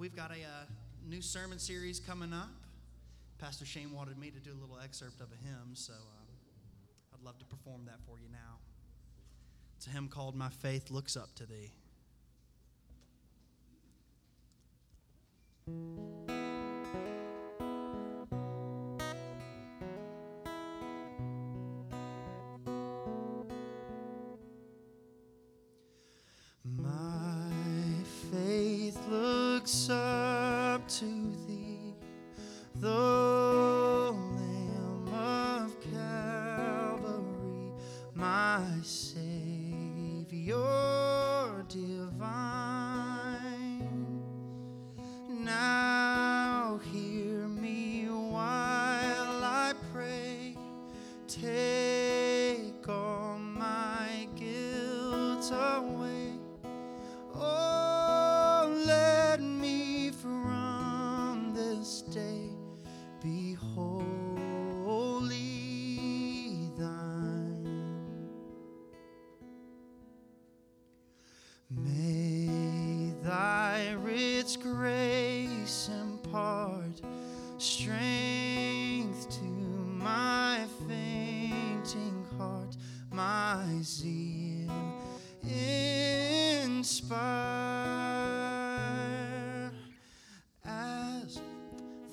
we've got a uh, new sermon series coming up. Pastor Shane wanted me to do a little excerpt of a hymn, so uh, I'd love to perform that for you now. It's a hymn called My Faith Looks Up to Thee.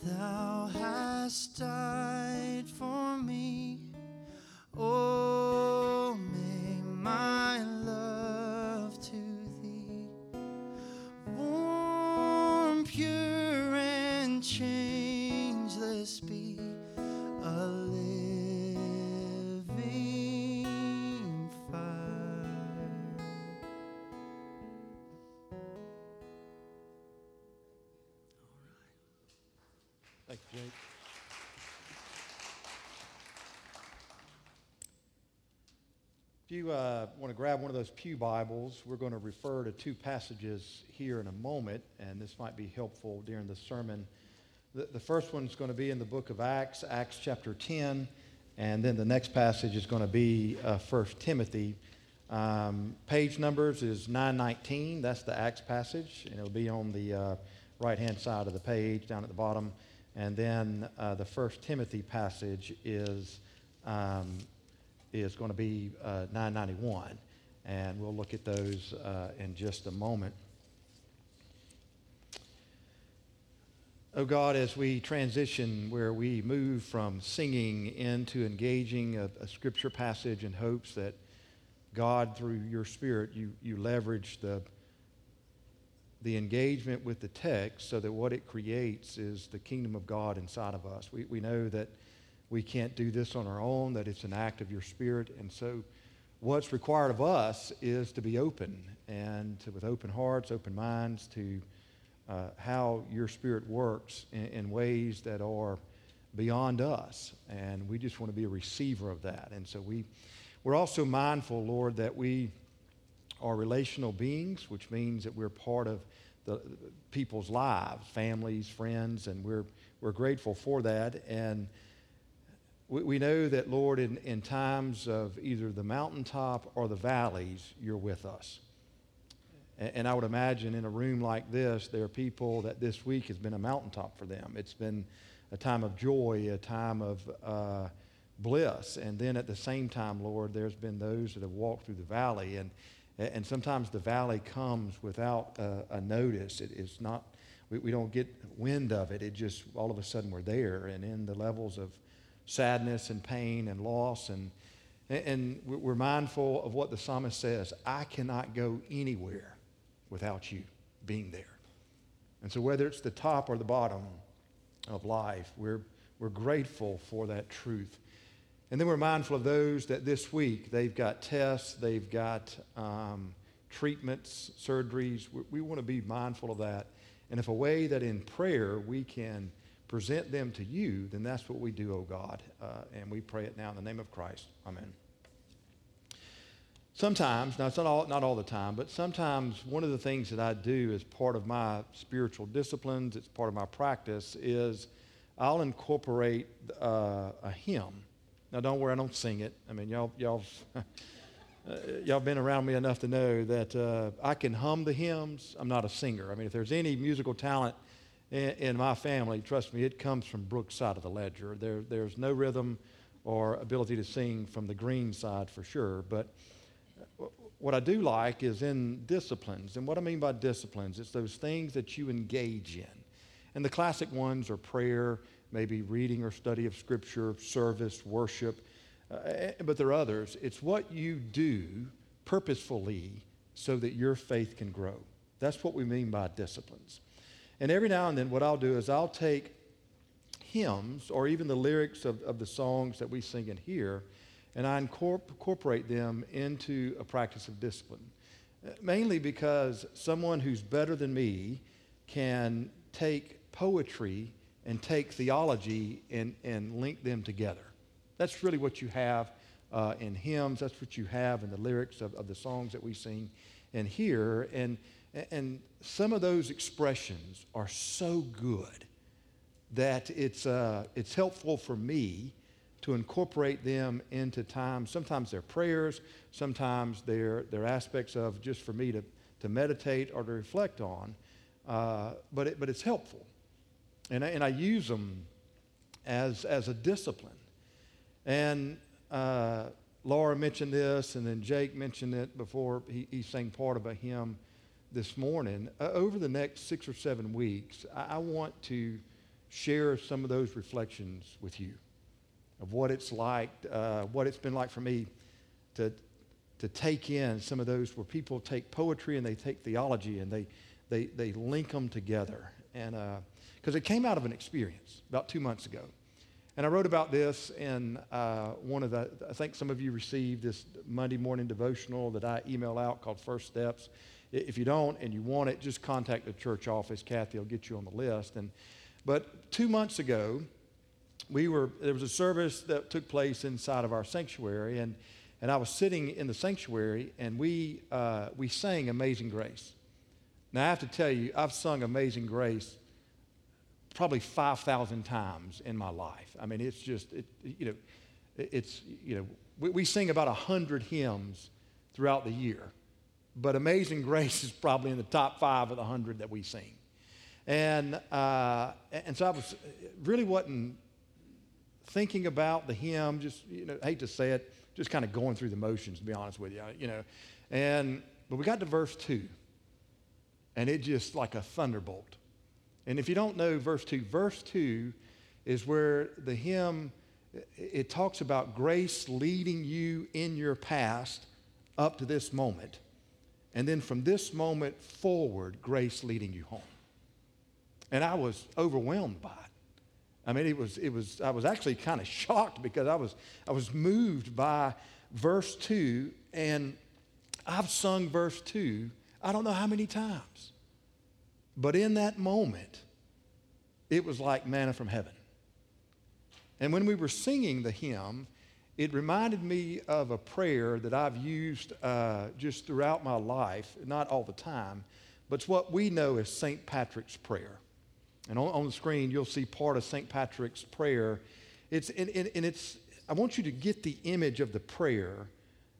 Thou hast died grab one of those Pew Bibles, we're going to refer to two passages here in a moment, and this might be helpful during the sermon. The, the first one's going to be in the book of Acts, Acts chapter 10, and then the next passage is going to be uh, 1 Timothy. Um, page numbers is 919, that's the Acts passage, and it'll be on the uh, right hand side of the page down at the bottom. And then uh, the First Timothy passage is, um, is going to be uh, 991. And we'll look at those uh, in just a moment. Oh God, as we transition where we move from singing into engaging a, a scripture passage in hopes that God, through your Spirit, you, you leverage the, the engagement with the text so that what it creates is the kingdom of God inside of us. We, we know that we can't do this on our own, that it's an act of your Spirit. And so, what's required of us is to be open and to, with open hearts, open minds to uh, how your Spirit works in, in ways that are beyond us. And we just want to be a receiver of that. And so, we, we're also mindful, Lord, that we are relational beings, which means that we're part of the people's lives, families, friends, and we're, we're grateful for that. And we, we know that, Lord, in, in times of either the mountaintop or the valleys, you're with us. And, and I would imagine in a room like this, there are people that this week has been a mountaintop for them. It's been a time of joy, a time of uh, bliss. And then at the same time, Lord, there's been those that have walked through the valley. And, and sometimes the valley comes without a, a notice. It is not, we, we don't get wind of it. It just, all of a sudden, we're there. And in the levels of sadness and pain and loss, and, and we're mindful of what the psalmist says I cannot go anywhere without you being there. And so, whether it's the top or the bottom of life, we're, we're grateful for that truth. And then we're mindful of those that this week they've got tests, they've got um, treatments, surgeries. We, we want to be mindful of that. And if a way that in prayer we can present them to you, then that's what we do, oh God. Uh, and we pray it now in the name of Christ. Amen. Sometimes, now it's not all, not all the time, but sometimes one of the things that I do as part of my spiritual disciplines, it's part of my practice, is I'll incorporate uh, a hymn. Now, don't worry, I don't sing it. I mean, y'all, y'all, uh, y'all been around me enough to know that uh, I can hum the hymns. I'm not a singer. I mean, if there's any musical talent in, in my family, trust me, it comes from Brooks' side of the ledger. There, there's no rhythm or ability to sing from the Green side for sure. But uh, what I do like is in disciplines. And what I mean by disciplines, it's those things that you engage in. And the classic ones are prayer, maybe reading or study of Scripture, service, worship. Uh, but there are others. It's what you do purposefully so that your faith can grow. That's what we mean by disciplines. And every now and then, what I'll do is I'll take hymns or even the lyrics of, of the songs that we sing in here, and I incorporate them into a practice of discipline. Uh, mainly because someone who's better than me can take poetry and take theology and, and link them together. That's really what you have uh, in hymns. That's what you have in the lyrics of, of the songs that we sing and hear. And, and some of those expressions are so good that it's, uh, it's helpful for me to incorporate them into time. Sometimes they're prayers, sometimes they're, they're aspects of just for me to, to meditate or to reflect on. Uh, but, it, but it's helpful. And I, and I use them as, as a discipline. And uh, Laura mentioned this, and then Jake mentioned it before he, he sang part of a hymn this morning. Uh, over the next six or seven weeks, I, I want to share some of those reflections with you of what it's like, uh, what it's been like for me to, to take in some of those where people take poetry and they take theology and they, they, they link them together. And because uh, it came out of an experience about two months ago. And I wrote about this in uh, one of the, I think some of you received this Monday morning devotional that I email out called First Steps. If you don't and you want it, just contact the church office. Kathy will get you on the list. And, but two months ago, we were, there was a service that took place inside of our sanctuary, and, and I was sitting in the sanctuary, and we, uh, we sang Amazing Grace. Now, I have to tell you, I've sung Amazing Grace probably 5,000 times in my life. I mean, it's just, it, you know, it's, you know, we, we sing about 100 hymns throughout the year, but Amazing Grace is probably in the top five of the 100 that we sing. And, uh, and so I was really wasn't thinking about the hymn, just, you know, hate to say it, just kind of going through the motions, to be honest with you, you know. And, but we got to verse two, and it just like a thunderbolt and if you don't know verse 2, verse 2 is where the hymn it talks about grace leading you in your past up to this moment. And then from this moment forward, grace leading you home. And I was overwhelmed by it. I mean, it was, it was, I was actually kind of shocked because I was, I was moved by verse 2, and I've sung verse 2 I don't know how many times. But in that moment, it was like manna from heaven. And when we were singing the hymn, it reminded me of a prayer that I've used uh, just throughout my life, not all the time, but it's what we know as St. Patrick's Prayer. And on, on the screen, you'll see part of St. Patrick's Prayer. It's, and, and, and it's, I want you to get the image of the prayer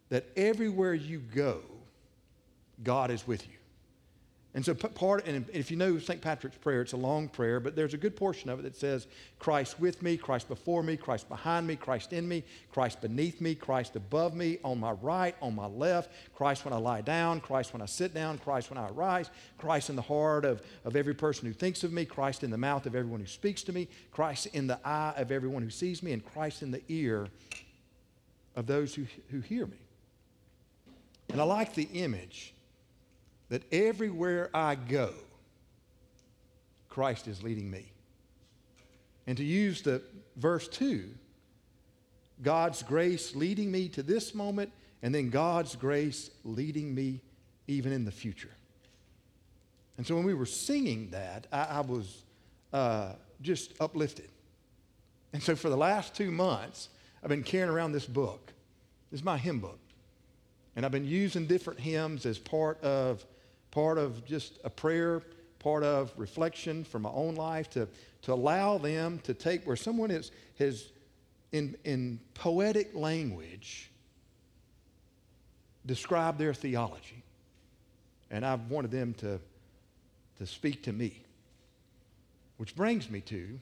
that everywhere you go, God is with you. And so part, and if you know St. Patrick's prayer, it's a long prayer, but there's a good portion of it that says, Christ with me, Christ before me, Christ behind me, Christ in me, Christ beneath me, Christ above me, on my right, on my left, Christ when I lie down, Christ when I sit down, Christ when I rise, Christ in the heart of, of every person who thinks of me, Christ in the mouth of everyone who speaks to me, Christ in the eye of everyone who sees me, and Christ in the ear of those who, who hear me. And I like the image that everywhere I go, Christ is leading me. And to use the verse 2, God's grace leading me to this moment, and then God's grace leading me even in the future. And so when we were singing that, I, I was uh, just uplifted. And so for the last two months, I've been carrying around this book. This is my hymn book. And I've been using different hymns as part of part of just a prayer, part of reflection from my own life to, to allow them to take where someone is, has, in, in poetic language, describe their theology. And I've wanted them to, to speak to me. Which brings me to,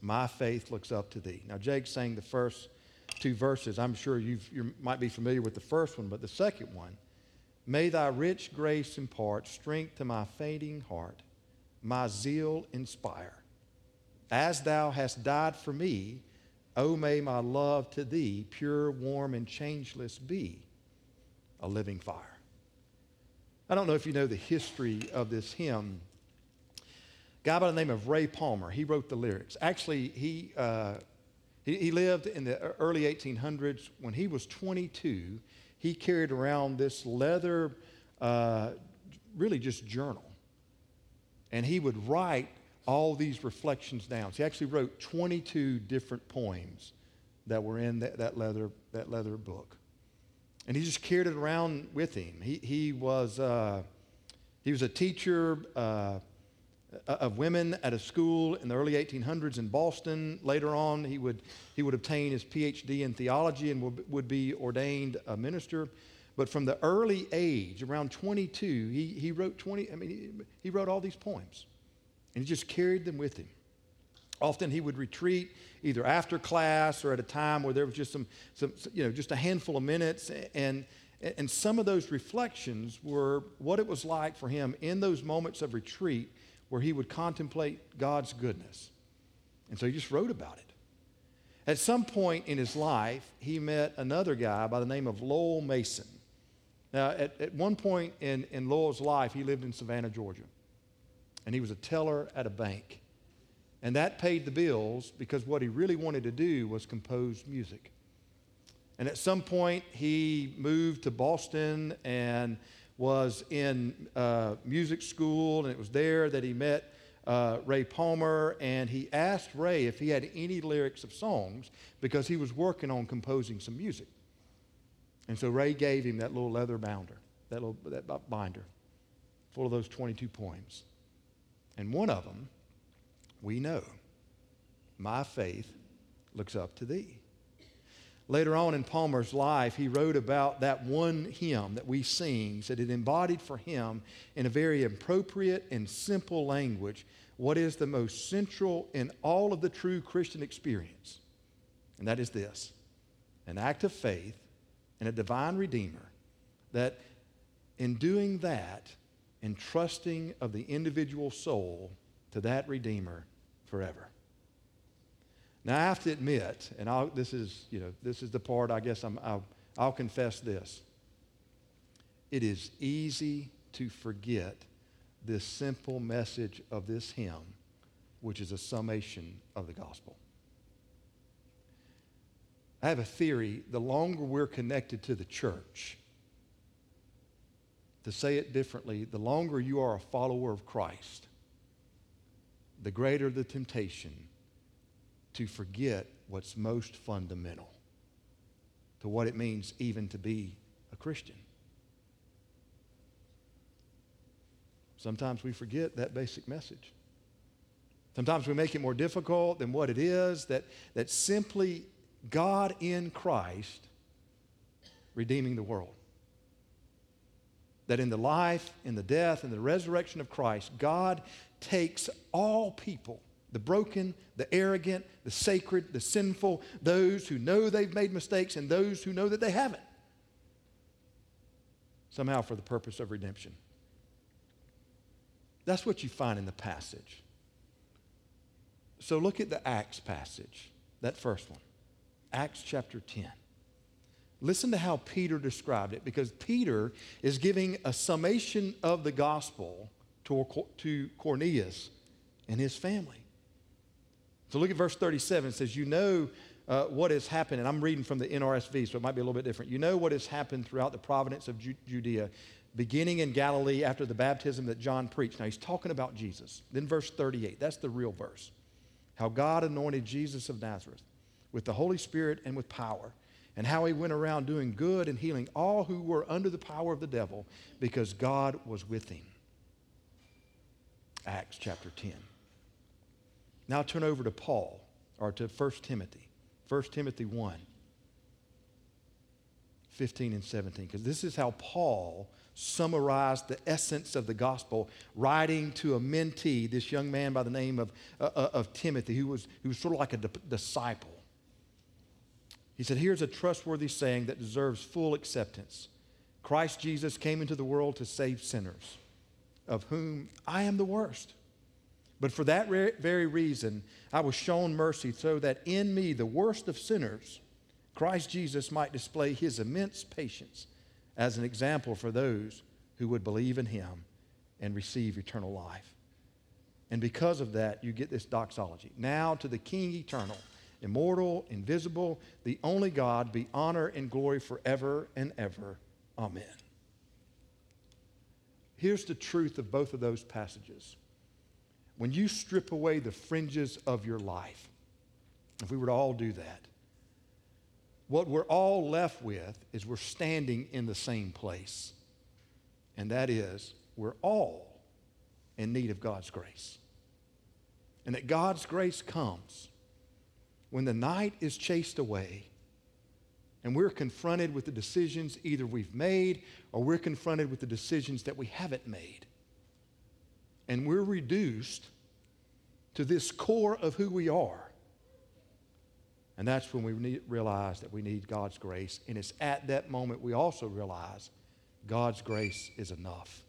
My faith looks up to thee. Now, Jake sang the first two verses. I'm sure you you might be familiar with the first one, but the second one May thy rich grace impart strength to my fainting heart, my zeal inspire. As thou hast died for me, O may my love to thee, pure, warm, and changeless, be a living fire. I don't know if you know the history of this hymn. A guy by the name of Ray Palmer, he wrote the lyrics. Actually, he, uh, he, he lived in the early 1800s. When he was 22, he carried around this leather, uh, really just journal. And he would write all these reflections down. So he actually wrote 22 different poems that were in that, that, leather, that leather book. And he just carried it around with him. He, he, was, uh, he was a teacher uh, Uh, of women at a school in the early 1800s in Boston. Later on, he would, he would obtain his PhD in theology and would, would be ordained a minister. But from the early age, around 22, he, he wrote 20, I mean, he, he wrote all these poems. And he just carried them with him. Often he would retreat either after class or at a time where there was just some, some you know, just a handful of minutes. And, and some of those reflections were what it was like for him in those moments of retreat where he would contemplate God's goodness. And so he just wrote about it. At some point in his life, he met another guy by the name of Lowell Mason. Now, at, at one point in, in Lowell's life, he lived in Savannah, Georgia and he was a teller at a bank. And that paid the bills because what he really wanted to do was compose music. And at some point, he moved to Boston and was in uh, music school, and it was there that he met uh, Ray Palmer, and he asked Ray if he had any lyrics of songs because he was working on composing some music. And so Ray gave him that little leather bounder, that little that binder, full of those 22 poems. And one of them, we know, my faith looks up to thee. Later on in Palmer's life, he wrote about that one hymn that we sing, that it embodied for him in a very appropriate and simple language what is the most central in all of the true Christian experience. And that is this an act of faith in a divine Redeemer that in doing that, entrusting of the individual soul to that Redeemer forever. Now, I have to admit, and I'll, this, is, you know, this is the part I guess I'm, I'll, I'll confess this. It is easy to forget this simple message of this hymn, which is a summation of the gospel. I have a theory the longer we're connected to the church, to say it differently, the longer you are a follower of Christ, the greater the temptation to forget what's most fundamental to what it means even to be a Christian. Sometimes we forget that basic message. Sometimes we make it more difficult than what it is, that, that simply God in Christ redeeming the world that in the life, in the death, and the resurrection of Christ, God takes all people the broken, the arrogant, the sacred, the sinful, those who know they've made mistakes, and those who know that they haven't. Somehow for the purpose of redemption. That's what you find in the passage. So look at the Acts passage, that first one. Acts chapter 10. Listen to how Peter described it because Peter is giving a summation of the gospel to, Cornelius and his family. So look at verse 37. It says, You know uh, what has happened, and I'm reading from the NRSV, so it might be a little bit different. You know what has happened throughout the providence of Ju- Judea, beginning in Galilee after the baptism that John preached. Now he's talking about Jesus. Then verse 38, that's the real verse. How God anointed Jesus of Nazareth with the Holy Spirit and with power and how he went around doing good and healing all who were under the power of the devil because God was with him. Acts chapter 10. Now turn over to Paul, or to 1 Timothy. 1 Timothy 1. 15 and 17, because this is how Paul summarized the essence of the gospel, writing to a mentee, this young man by the name of, uh, uh of Timothy, who was, who was sort of like a disciple. He said, Here's a trustworthy saying that deserves full acceptance Christ Jesus came into the world to save sinners, of whom I am the worst. But for that very reason, I was shown mercy so that in me, the worst of sinners, Christ Jesus might display his immense patience as an example for those who would believe in him and receive eternal life. And because of that, you get this doxology. Now to the King eternal, immortal, invisible, the only God, be honor and glory forever and ever. Amen. Here's the truth of both of those passages when you strip away the fringes of your life, if we were to all do that, what we're all left with is we're standing in the same place. And that is, we're all in need of God's grace. And that God's grace comes when the night is chased away and we're confronted with the decisions either we've made or we're confronted with the decisions that we haven't made and we're reduced to this core of who we are. And that's when we need, realize that we need God's grace. And it's at that moment we also realize God's grace is enough.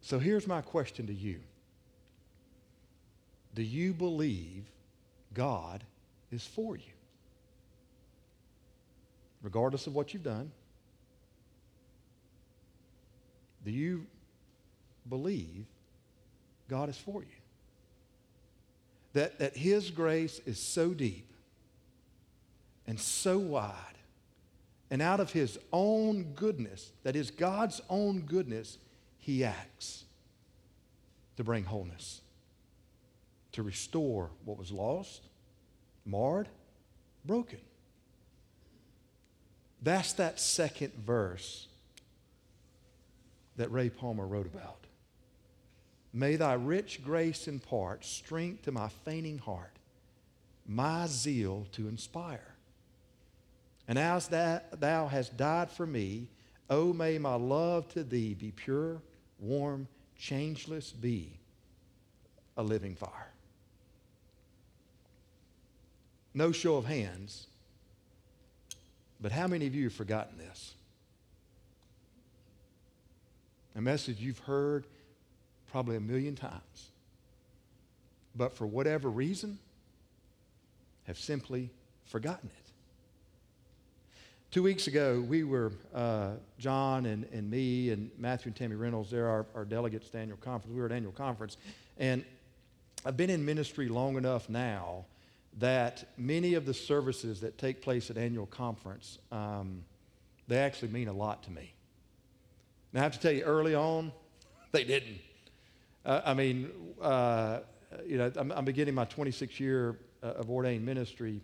So here's my question to you Do you believe God is for you? Regardless of what you've done, do you believe God is for you. That, that His grace is so deep and so wide, and out of His own goodness, that is God's own goodness, He acts to bring wholeness, to restore what was lost, marred, broken. That's that second verse that Ray Palmer wrote about. May thy rich grace impart strength to my fainting heart, my zeal to inspire. And as that thou hast died for me, oh, may my love to thee be pure, warm, changeless, be a living fire. No show of hands, but how many of you have forgotten this? A message you've heard probably a million times, but for whatever reason, have simply forgotten it. Two weeks ago, we were, uh, John and, and me and Matthew and Tammy Reynolds, they're our, our delegates to annual conference. We were at annual conference. And I've been in ministry long enough now that many of the services that take place at annual conference, um, they actually mean a lot to me. Now, I have to tell you, early on, they didn't. Uh, I mean, uh, you know, I'm, I'm, beginning my 26 year uh, of ordained ministry,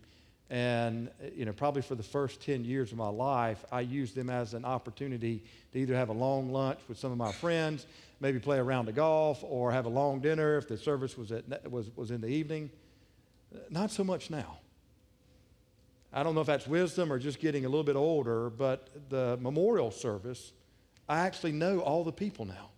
and you know, probably for the first 10 years of my life, I used them as an opportunity to either have a long lunch with some of my friends, maybe play a round of golf, or have a long dinner if the service was at, was was in the evening. Not so much now. I don't know if that's wisdom or just getting a little bit older, but the memorial service, I actually know all the people now.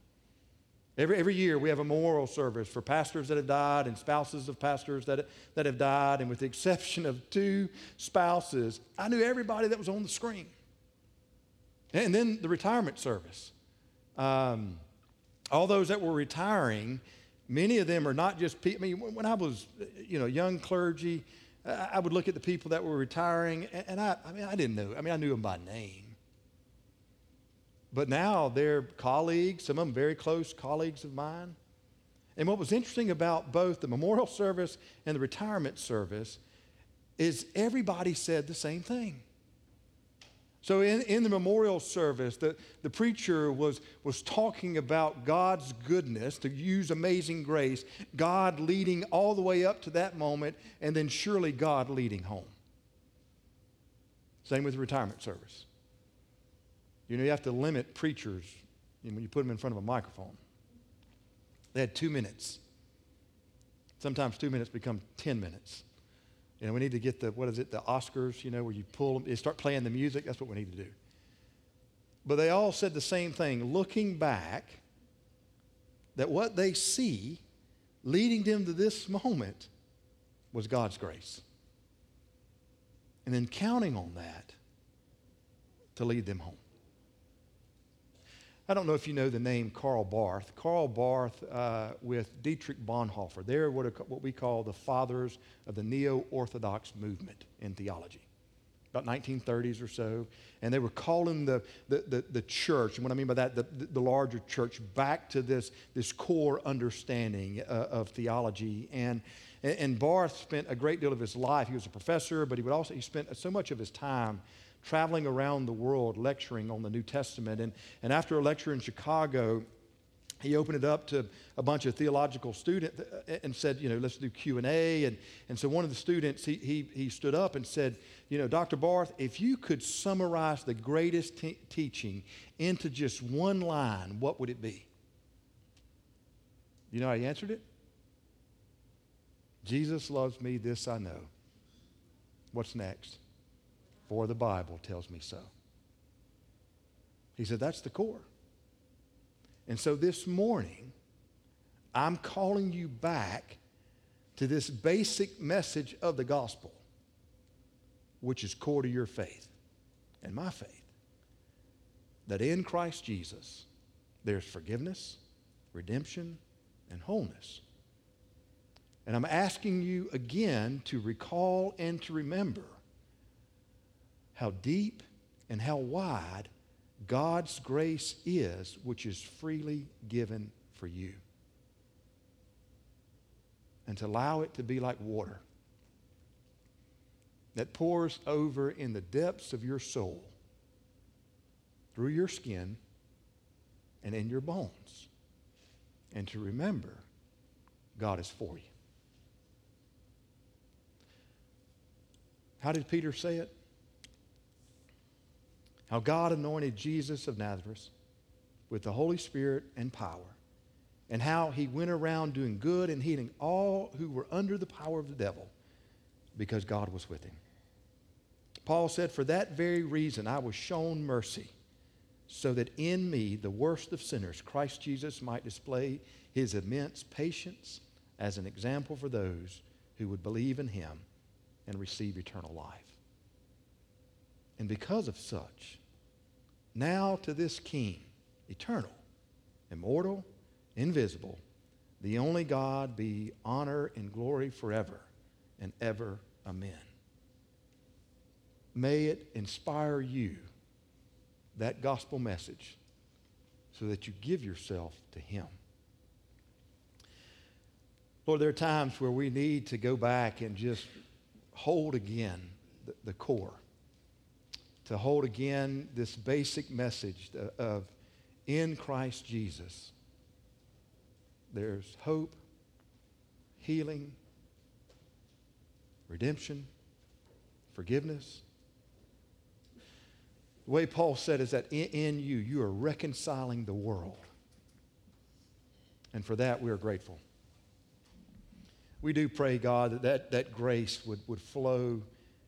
Every, every year we have a memorial service for pastors that have died and spouses of pastors that, that have died. And with the exception of two spouses, I knew everybody that was on the screen. And then the retirement service. Um, all those that were retiring, many of them are not just people. I mean, when I was, you know, young clergy, I would look at the people that were retiring, and I, I mean, I didn't know. I mean, I knew them by name. But now they're colleagues, some of them very close colleagues of mine. And what was interesting about both the memorial service and the retirement service is everybody said the same thing. So in, in the memorial service, the, the preacher was, was talking about God's goodness, to use amazing grace, God leading all the way up to that moment, and then surely God leading home. Same with the retirement service. You know, you have to limit preachers when you put them in front of a microphone. They had two minutes. Sometimes two minutes become 10 minutes. You know, we need to get the, what is it, the Oscars, you know, where you pull them, they start playing the music. That's what we need to do. But they all said the same thing, looking back, that what they see leading them to this moment was God's grace. And then counting on that to lead them home. I don't know if you know the name Karl Barth. Karl Barth uh, with Dietrich Bonhoeffer. They're what, what we call the fathers of the neo Orthodox movement in theology. About 1930s or so. And they were calling the, the, the, the church, and what I mean by that, the, the larger church, back to this, this core understanding uh, of theology. And, and Barth spent a great deal of his life. He was a professor, but he would also he spent so much of his time traveling around the world lecturing on the New Testament. And, and after a lecture in Chicago, he opened it up to a bunch of theological students uh, and said, you know, let's do Q&A. And, and so one of the students, he, he, he stood up and said, you know, Dr. Barth, if you could summarize the greatest te- teaching into just one line, what would it be? You know how he answered it? Jesus loves me, this I know. What's next? For the Bible tells me so. He said, That's the core. And so this morning, I'm calling you back to this basic message of the gospel, which is core to your faith and my faith that in Christ Jesus, there's forgiveness, redemption, and wholeness. And I'm asking you again to recall and to remember how deep and how wide God's grace is, which is freely given for you. And to allow it to be like water that pours over in the depths of your soul, through your skin, and in your bones. And to remember, God is for you. How did Peter say it? How God anointed Jesus of Nazareth with the Holy Spirit and power, and how he went around doing good and healing all who were under the power of the devil because God was with him. Paul said, For that very reason I was shown mercy, so that in me, the worst of sinners, Christ Jesus might display his immense patience as an example for those who would believe in him and receive eternal life. And because of such, now to this King, eternal, immortal, invisible, the only God be honor and glory forever and ever. Amen. May it inspire you, that gospel message, so that you give yourself to Him. Lord, there are times where we need to go back and just hold again the, the core to hold again this basic message of in Christ Jesus, there's hope, healing, redemption, forgiveness. The way Paul said is that in, you, you are reconciling the world. And for that, we are grateful. We do pray, God, that that, that grace would, would flow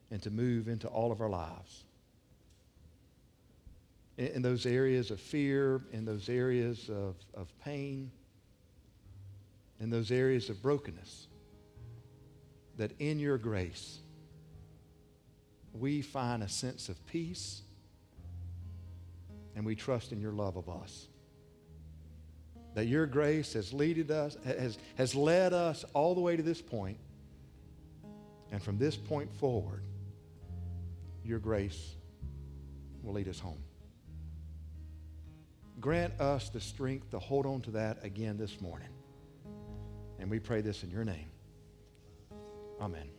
and to move into all of our lives in, those areas of fear, in those areas of, of pain, in those areas of brokenness, that in your grace, we find a sense of peace and we trust in your love of us. That your grace has, leaded us, has, has led us all the way to this point, and from this point forward, your grace will lead us home. Grant us the strength to hold on to that again this morning. And we pray this in your name. Amen.